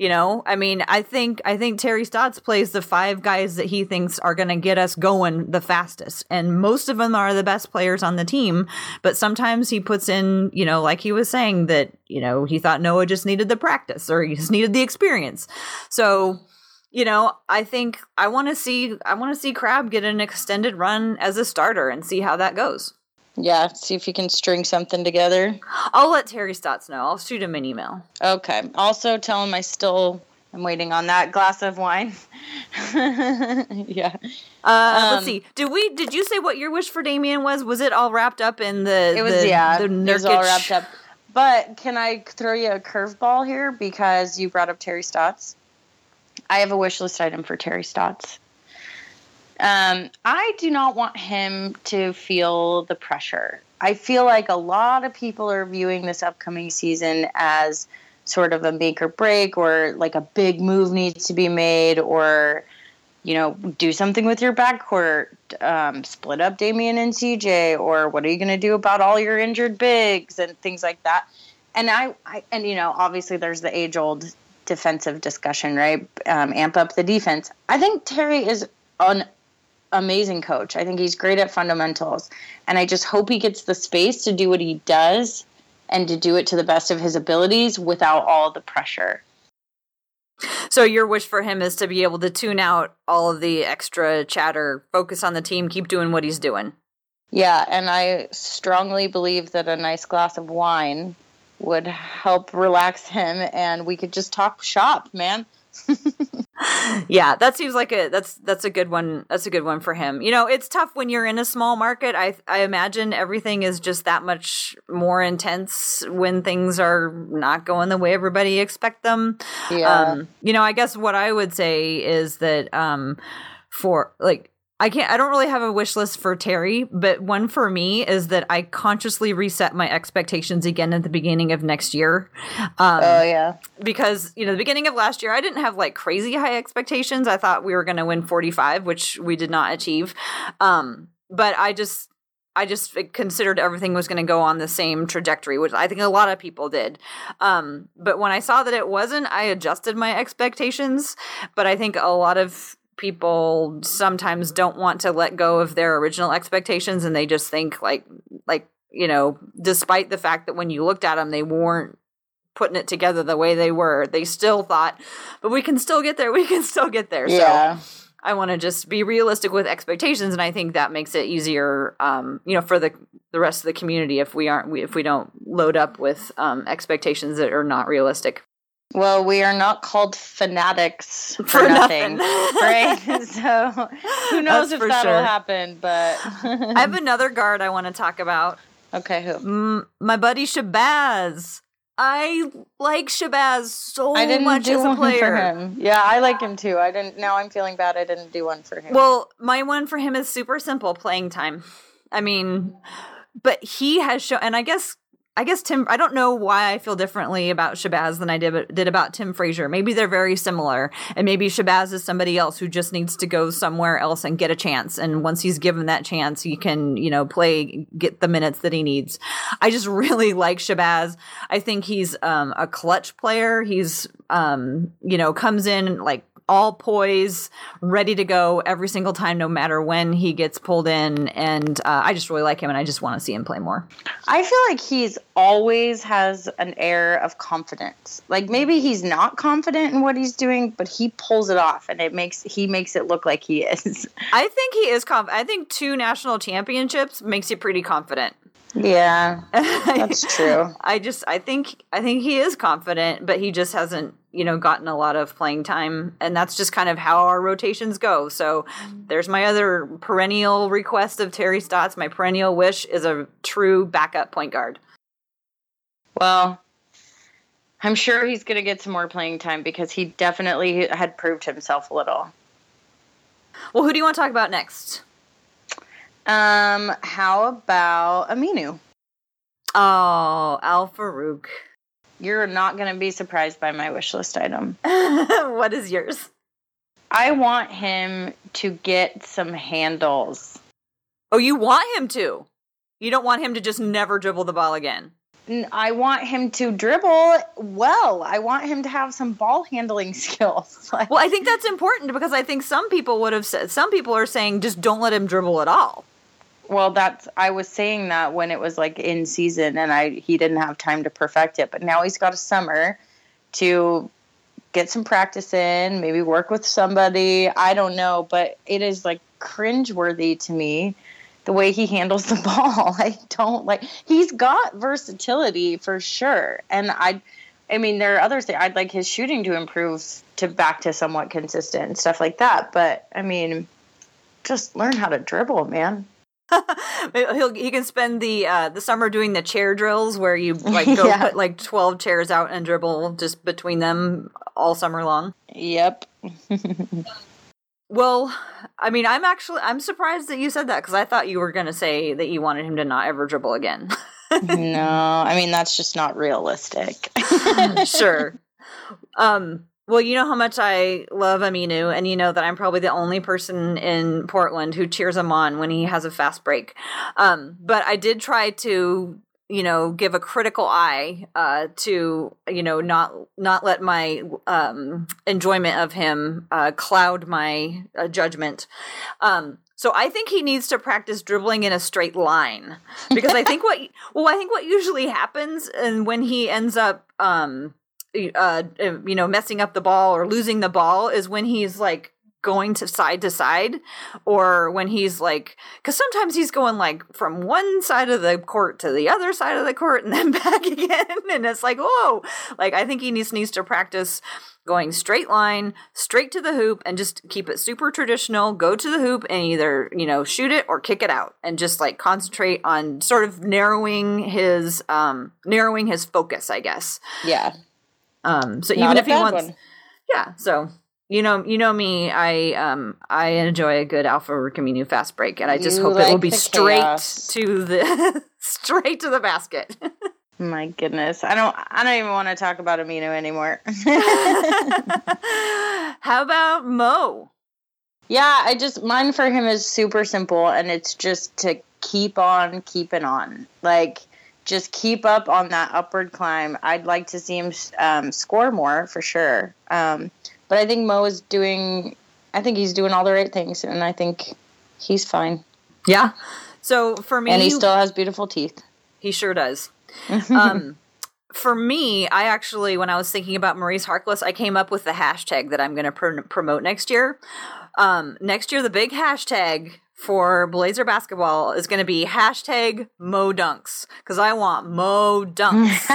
You know, I mean, I think I think Terry Stotts plays the five guys that he thinks are going to get us going the fastest, and most of them are the best players on the team. But sometimes he puts in, you know, like he was saying that you know he thought Noah just needed the practice or he just needed the experience. So you know, I think I want to see I want to see Crabbe get an extended run as a starter and see how that goes. Yeah, see if you can string something together. I'll let Terry Stotts know. I'll shoot him an email. Okay. Also, tell him I still am waiting on that glass of wine. yeah. Uh, let's Um, see. Did we? Did you say what your wish for Damian was? Was it all wrapped up in the? It was the, yeah. The it was all wrapped up. But can I throw you a curveball here because you brought up Terry Stotts? I have a wish list item for Terry Stotts. Um, I do not want him to feel the pressure. I feel like a lot of people are viewing this upcoming season as sort of a make or break, or like a big move needs to be made, or you know, do something with your backcourt, um, split up Damian and CJ, or what are you going to do about all your injured bigs and things like that. And I, I and you know, obviously there's the age old defensive discussion, right? Um, amp up the defense. I think Terry is an amazing coach. I think he's great at fundamentals, and I just hope he gets the space to do what he does and to do it to the best of his abilities without all the pressure. So your wish for him is to be able to tune out all of the extra chatter, focus on the team, keep doing what he's doing. Yeah, and I strongly believe that a nice glass of wine would help relax him and we could just talk shop, man. yeah, that seems like a that's that's a good one. That's a good one for him. You know, it's tough when you're in a small market. I I imagine everything is just that much more intense when things are not going the way everybody expect them. Yeah. Um, you know, I guess what I would say is that um for like I can't I don't really have a wish list for Terry, but one for me is that I consciously reset my expectations again at the beginning of next year. Um oh yeah. because you know the beginning of last year i didn't have like crazy high expectations i thought we were going to win 45 which we did not achieve um but i just i just considered everything was going to go on the same trajectory which i think a lot of people did um but when i saw that it wasn't i adjusted my expectations but i think a lot of people sometimes don't want to let go of their original expectations and they just think like like you know despite the fact that when you looked at them they weren't putting it together the way they were. They still thought, but we can still get there. We can still get there. Yeah. So I want to just be realistic with expectations, and I think that makes it easier, um, you know, for the the rest of the community if we aren't we, if we don't load up with um, expectations that are not realistic. Well, we are not called fanatics for, For nothing, right? So who knows That's if that'll sure. happen, but I have another guard I want to talk about. okay, who? Mm, my buddy Shabazz. I like Shabazz so I didn't much do as a one player. for him. Yeah, I like him too. I didn't. Now I'm feeling bad. I didn't do one for him. Well, my one for him is super simple playing time. I mean, but he has shown, and I guess I guess Tim. I don't know why I feel differently about Shabazz than I did did about Tim Frazier. Maybe they're very similar, and maybe Shabazz is somebody else who just needs to go somewhere else and get a chance. And once he's given that chance, he can you know play get the minutes that he needs. I just really like Shabazz. I think he's um, a clutch player. He's um, you know comes in like all poise, ready to go every single time, no matter when he gets pulled in. And uh, I just really like him, and I just want to see him play more. I feel like he's always has an air of confidence. Like maybe he's not confident in what he's doing, but he pulls it off, and it makes he makes it look like he is. I think he is confident. I think two national championships makes you pretty confident. Yeah, that's true. I just I think I think he is confident, but he just hasn't you know gotten a lot of playing time, and that's just kind of how our rotations go. So mm. there's my other perennial request of Terry Stotts. My perennial wish is a true backup point guard. Well, I'm sure he's going to get some more playing time because he definitely had proved himself a little. Well, who do you want to talk about next? Um, how about Aminu? Oh, Al-Farouq. You're not going to be surprised by my wish list item. what is yours? I want him to get some handles. Oh, you want him to? You don't want him to just never dribble the ball again? I want him to dribble well. I want him to have some ball handling skills. well, I think that's important because I think some people would have said, some people are saying just don't let him dribble at all. Well, that's I was saying that when it was like in season and I he didn't have time to perfect it, but now he's got a summer to get some practice in, maybe work with somebody. I don't know, but it is like cringeworthy to me the way he handles the ball. I don't like he's got versatility for sure. And I I mean there are other things I'd like his shooting to improve to back to somewhat consistent and stuff like that. But I mean just learn how to dribble, man. He'll he can spend the uh, the summer doing the chair drills where you like go yeah. put like twelve chairs out and dribble just between them all summer long. Yep. well, I mean, I'm actually I'm surprised that you said that because I thought you were going to say that you wanted him to not ever dribble again. no, I mean that's just not realistic. sure. Um, well, you know how much I love Aminu, and you know that I'm probably the only person in Portland who cheers him on when he has a fast break. Um, but I did try to, you know, give a critical eye uh, to, you know, not not let my um, enjoyment of him uh, cloud my uh, judgment. Um, so I think he needs to practice dribbling in a straight line because I think what well I think what usually happens and when he ends up um uh, you know, messing up the ball or losing the ball is when he's like going to side to side or when he's like because sometimes he's going like from one side of the court to the other side of the court and then back again. And it's like whoa. Like i think he needs needs to practice going straight line straight to the hoop and just keep it super traditional. Go to the hoop and either you know shoot it or kick it out and just like concentrate on sort of narrowing his um narrowing his focus i guess. Yeah um, so Not even if he wants, one. yeah. So you know, you know me. I um I enjoy a good Al-Farouq Aminu fast break, and I just you hope like it will be straight chaos. to the straight to the basket. My goodness, I don't. I don't even want to talk about Aminu anymore. How about Mo? Yeah, I just mine for him is super simple, and it's just to keep on keeping on. Like just keep up on that upward climb. I'd like to see him um, score more for sure. Um, but I think Mo is doing. I think he's doing all the right things, and I think he's fine. Yeah. So for me, and he still has beautiful teeth. He sure does. um, for me, I actually, when I was thinking about Maurice Harkless, I came up with the hashtag that I'm going to pr- promote next year. Um, next year, the big hashtag for Blazer basketball is going to be hashtag Mo Dunks because I want Mo Dunks.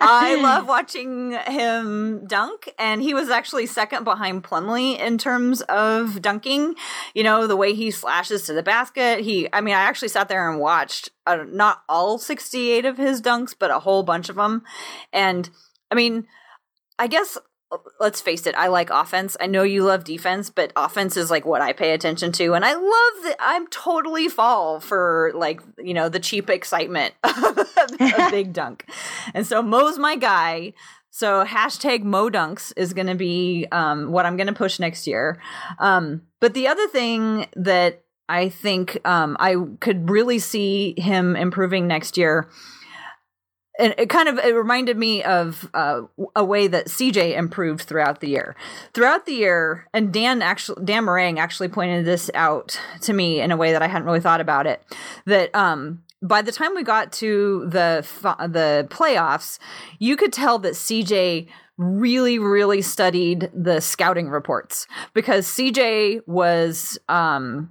I love watching him dunk, and he was actually second behind Plumlee in terms of dunking. You know, the way he slashes to the basket. He, I mean, I actually sat there and watched uh, not all 68 of his dunks, but a whole bunch of them. And I mean, I guess let's face it, I like offense. I know you love defense, but offense is like what I pay attention to. And I love that I'm totally fall for like, you know, the cheap excitement of a big dunk. And so Mo's my guy. So hashtag Mo Dunks is going to be um, what I'm going to push next year. Um, but the other thing that I think um, I could really see him improving next year and it kind of it reminded me of uh, a way that CJ improved throughout the year. Throughout the year, and Dan actually Dan Marang actually pointed this out to me in a way that I hadn't really thought about it. That um, by the time we got to the the playoffs, you could tell that CJ really really studied the scouting reports because CJ was um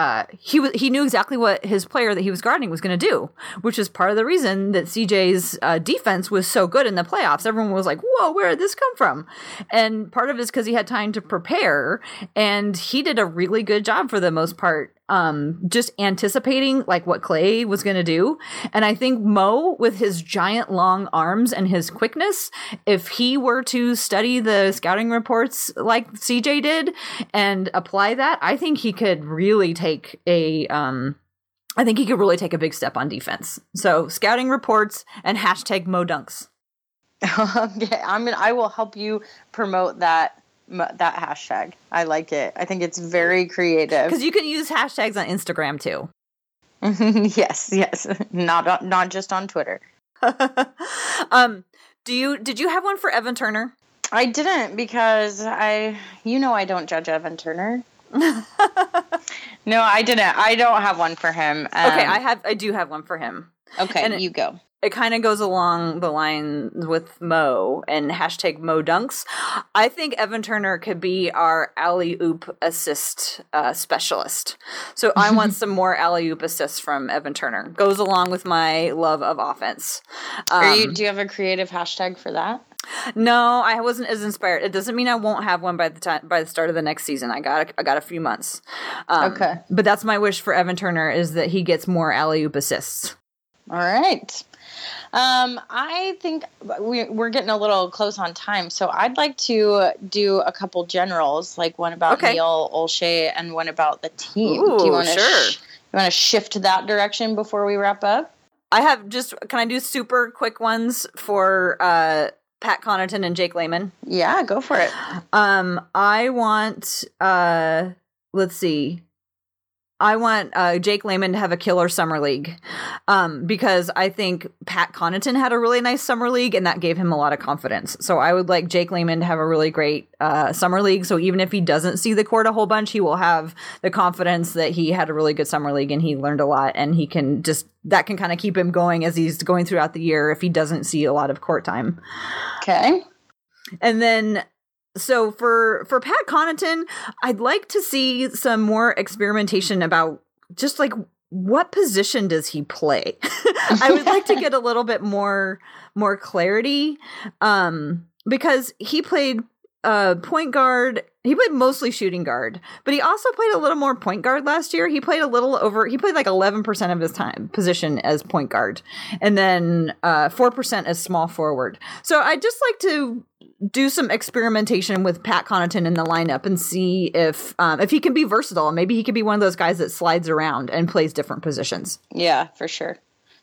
uh, he he knew exactly what his player that he was guarding was going to do, which is part of the reason that CJ's uh, defense was so good in the playoffs. Everyone was like, "Whoa, where did this come from?" And part of it is because he had time to prepare, and he did a really good job for the most part um, just anticipating like what Klay was going to do. And I think Mo, with his giant long arms and his quickness, if he were to study the scouting reports like CJ did and apply that, I think he could really take a. Um, I think he could really take a big step on defense. So scouting reports and hashtag Mo Dunks. okay, I mean, I will help you promote that that hashtag. I like it. I think it's very creative. Because you can use hashtags on Instagram too. yes, yes, not on, not just on Twitter. um, do you did you have one for Evan Turner? I didn't because I, you know, I don't judge Evan Turner. no, I didn't. I don't have one for him. Um, okay, I have. I do have one for him. Okay, and you go it kind of goes along the line with Mo and hashtag Mo Dunks. I think Evan Turner could be our alley oop assist uh, specialist. So I want some more alley oop assists from Evan Turner. Goes along with my love of offense. Um, you, do you have a creative hashtag for that? No, I wasn't as inspired. It doesn't mean I won't have one by the time by the start of the next season. I got a, I got a few months. Um, okay, but that's my wish for Evan Turner is that he gets more alley oop assists. All right. Um, I think we, are getting a little close on time, so I'd like to do a couple generals, like one about okay. Neil Olshey and one about the team. Ooh, do you want to sure. sh- you want to shift that direction before we wrap up? I have just can I do super quick ones for uh, Pat Connaughton and Jake Layman? Yeah, go for it. Um, I want uh, let's see. I want uh, Jake Layman to have a killer summer league um, because I think Pat Connaughton had a really nice summer league and that gave him a lot of confidence. So I would like Jake Layman to have a really great uh, summer league. So even if he doesn't see the court a whole bunch, he will have the confidence that he had a really good summer league and he learned a lot and he can just that can kind of keep him going as he's going throughout the year if he doesn't see a lot of court time. Okay. And then so for for Pat Connaughton, I'd like to see some more experimentation about just like what position does he play? I would like to get a little bit more more clarity um because he played uh point guard he played mostly shooting guard but he also played a little more point guard last year he played a little over he played like 11% of his time position as point guard and then uh 4% as small forward so i'd just like to do some experimentation with pat connaughton in the lineup and see if um, if he can be versatile maybe he could be one of those guys that slides around and plays different positions yeah for sure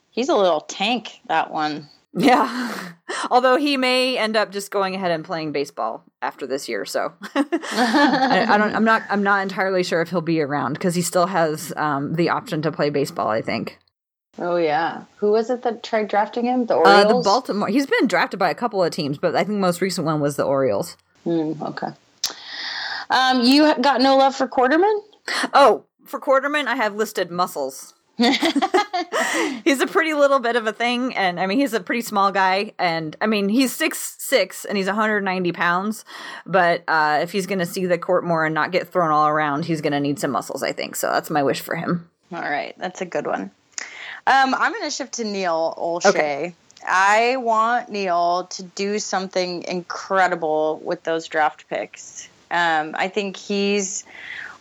he's a little tank that one yeah. Although he may end up just going ahead and playing baseball after this year, so I, I, don't. I'm not. I'm not entirely sure if he'll be around because he still has um, the option to play baseball. I think. Oh yeah, who was it that tried drafting him? The Orioles. Uh, the Baltimore. He's been drafted by a couple of teams, but I think the most recent one was the Orioles. Mm, okay. Um, you got no love for Quarterman? Oh, for Quarterman, I have listed muscles. he's a pretty little bit of a thing, and I mean he's a pretty small guy, and I mean he's six six and he's 190 pounds. But uh, if he's going to see the court more and not get thrown all around, he's going to need some muscles. I think so. That's my wish for him. All right, that's a good one. Um, I'm going to shift to Neil Olshey. Okay. I want Neil to do something incredible with those draft picks. Um, I think he's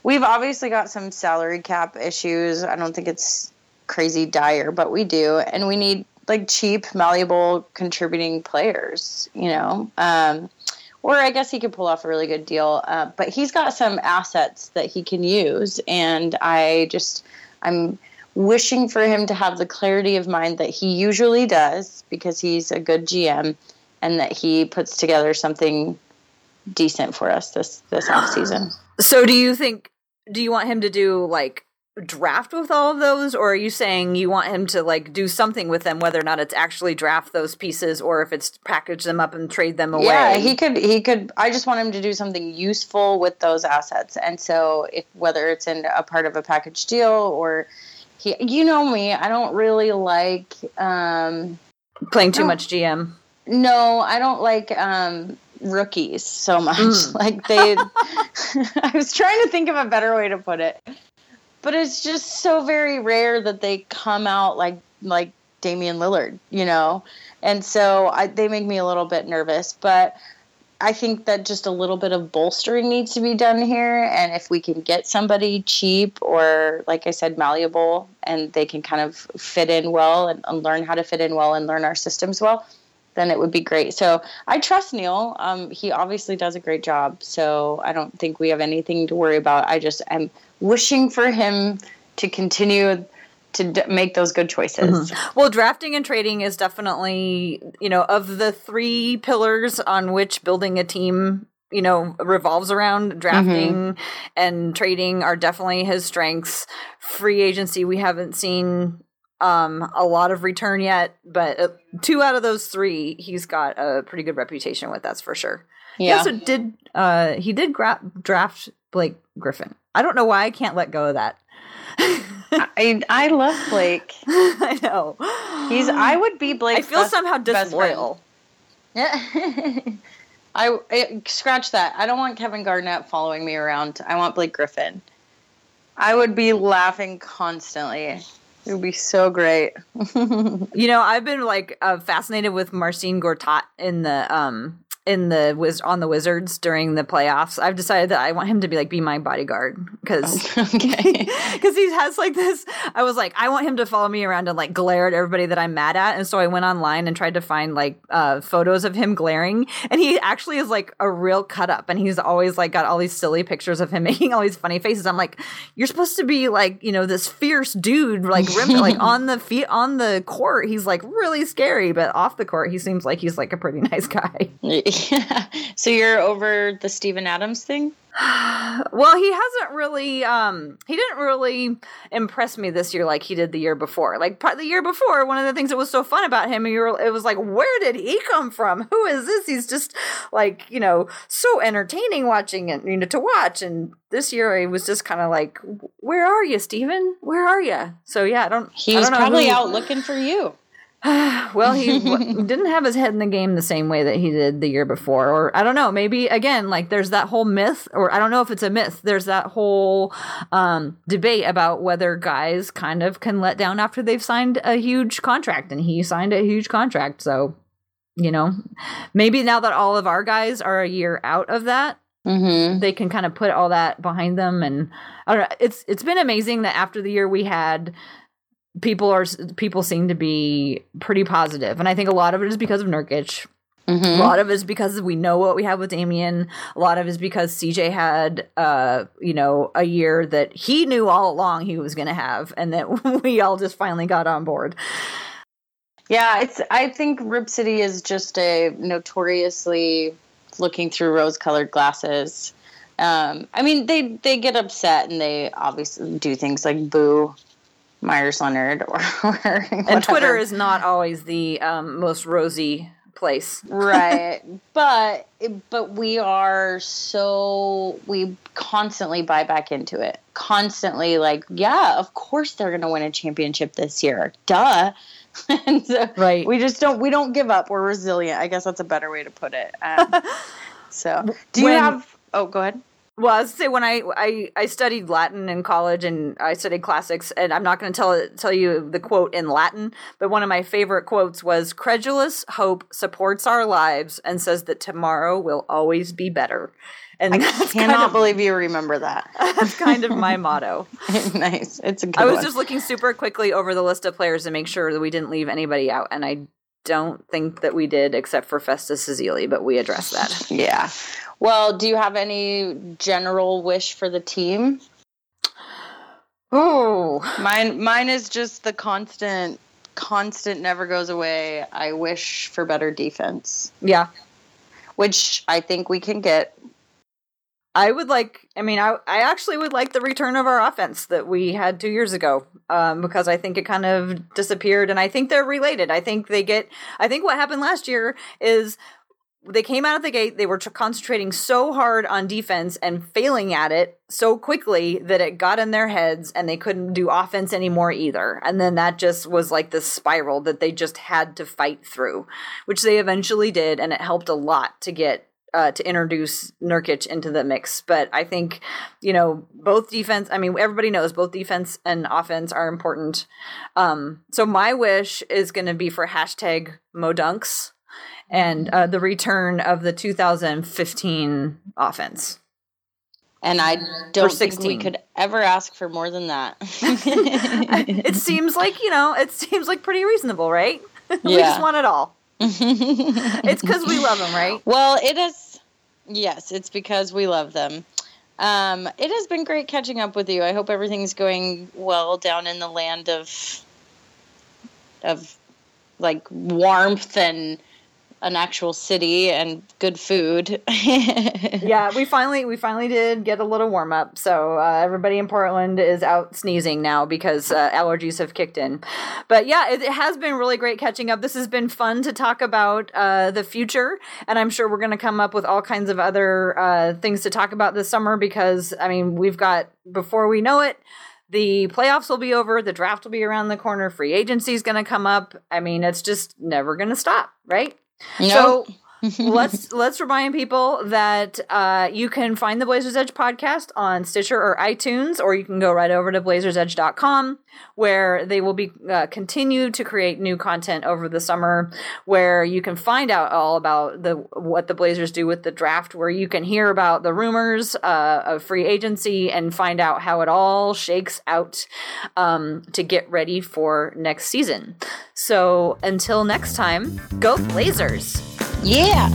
We've obviously got some salary cap issues. I don't think it's crazy dire, but we do, and we need like cheap, malleable, contributing players. You know, um, or I guess he could pull off a really good deal. Uh, but he's got some assets that he can use, and I just I'm wishing for him to have the clarity of mind that he usually does because he's a good GM, and that he puts together something decent for us this this off season. So, do you think? Do you want him to do like draft with all of those or are you saying you want him to like do something with them whether or not it's actually draft those pieces or if it's package them up and trade them away yeah he could he could i just want him to do something useful with those assets and so if whether it's in a part of a package deal or he you know me i don't really like um playing too much gm no i don't like um rookies so much mm. like they i was trying to think of a better way to put it but it's just so very rare that they come out like like Damian Lillard, you know, and so I, they make me a little bit nervous. But I think that just a little bit of bolstering needs to be done here, and if we can get somebody cheap or, like I said, malleable, and they can kind of fit in well and, and learn how to fit in well and learn our systems well, then it would be great. So I trust Neil. Um, he obviously does a great job. So I don't think we have anything to worry about. I just am wishing for him to continue to d- make those good choices. Mm-hmm. Well, drafting and trading is definitely, you know, of the three pillars on which building a team, you know, revolves around drafting mm-hmm. and trading are definitely his strengths. Free agency, we haven't seen um a lot of return yet, but uh, two out of those three he's got a pretty good reputation with, that's for sure. Yeah. He also did uh he did gra- draft Blake Griffin. I don't know why I can't let go of that. I I love Blake. I know. He's I would be Blake. I feel best, somehow disloyal. Yeah. I, I scratch that. I don't want Kevin Garnett following me around. I want Blake Griffin. I would be laughing constantly. It would be so great. you know, I've been like uh, fascinated with Marcin Gortat in the um in the wiz on the Wizards during the playoffs. I've decided that I want him to be like be my bodyguard because because okay. he has like this. I was like, I want him to follow me around and like glare at everybody that I'm mad at, and so I went online and tried to find like uh, photos of him glaring, and he actually is like a real cut up, and he's always like got all these silly pictures of him making all these funny faces. I'm like, you're supposed to be like you know this fierce dude, like rim- like on the feet on the court, he's like really scary, but off the court, he seems like he's like a pretty nice guy. Yeah. So you're over the Steven Adams thing? well, he hasn't really um he didn't really impress me this year like he did the year before. Like the year before, one of the things that was so fun about him, you were, it was like, where did he come from? Who is this? He's just like, you know, so entertaining watching it, you know, to watch. And this year, he was just kind of like, where are you, Steven? Where are you? So yeah, I don't. He I was probably out looking for you. well, he didn't have his head in the game the same way that he did the year before. Or I don't know, maybe again, like there's that whole myth, or I don't know if it's a myth, there's that whole um, debate about whether guys kind of can let down after they've signed a huge contract. And he signed a huge contract. So, you know, maybe now that all of our guys are a year out of that, Mm-hmm. they can kind of put all that behind them and I don't know it's it's been amazing that after the year we had people are people seem to be pretty positive, and I think a lot of it is because of Nurkic. Mm-hmm. A lot of it is because we know what we have with Damian. A lot of it is because CJ had, uh, you know, a year that he knew all along he was going to have, and that we all just finally got on board. Yeah, it's. I think Rip City is just a notoriously looking through rose-colored glasses. Um, I mean, they they get upset and they obviously do things like boo Meyers Leonard or, or and Twitter is not always the um, most rosy place, right? but but we are so we constantly buy back into it. Constantly, like, yeah, of course they're going to win a championship this year. Duh. and so right. we just don't we don't give up. We're resilient. I guess that's a better way to put it. Um, so, do when, you have? Oh, go ahead. Well, I was say when I, I I studied Latin in college and I studied classics, and I'm not going to tell tell you the quote in Latin, but one of my favorite quotes was "Credulous hope supports our lives and says that tomorrow will always be better." And I cannot kind of, believe you remember that. That's kind of my motto. nice, it's a good. I was one. just looking super quickly over the list of players to make sure that we didn't leave anybody out, and I don't think that we did, except for Festus Ezeli, but we addressed that. yeah. Well, do you have any general wish for the team? Oh, mine mine is just the constant constant never goes away. I wish for better defense. Yeah. Which I think we can get. I would like I mean I I actually would like the return of our offense that we had 2 years ago um, because I think it kind of disappeared and I think they're related. I think they get I think what happened last year is they came out of the gate they were tr- concentrating so hard on defense and failing at it so quickly that it got in their heads and they couldn't do offense anymore either and then that just was like this spiral that they just had to fight through which they eventually did and it helped a lot to get uh, to introduce Nurkic into the mix. But I think, you know, both defense, I mean, everybody knows both defense and offense are important. Um, so my wish is going to be for hashtag Modunks and uh, the return of the 2015 offense. And I don't think we could ever ask for more than that. it seems like, you know, it seems like pretty reasonable, right? Yeah. we just want it all. it's because we love them, right? Well, it is. Yes, it's because we love them. Um, it has been great catching up with you. I hope everything's going well down in the land of of like warmth and an actual city and good food. yeah, we finally we finally did get a little warm up. So uh, everybody in Portland is out sneezing now because uh, allergies have kicked in. But yeah, it, it, has been really great catching up. This has been fun to talk about uh, the future, and I'm sure we're going to come up with all kinds of other uh, things to talk about this summer because I mean we've got before we know it the playoffs will be over, the draft will be around the corner, free agency is going to come up. I mean, it's just never going to stop, right? Nope. Let's let's remind people that uh, you can find the Blazers Edge podcast on Stitcher or iTunes, or you can go right over to blazersedge.com where they will be uh, continue to create new content over the summer, where you can find out all about the what the Blazers do with the draft, where you can hear about the rumors uh, of free agency and find out how it all shakes out um, to get ready for next season. So until next time, go Blazers! Yeah.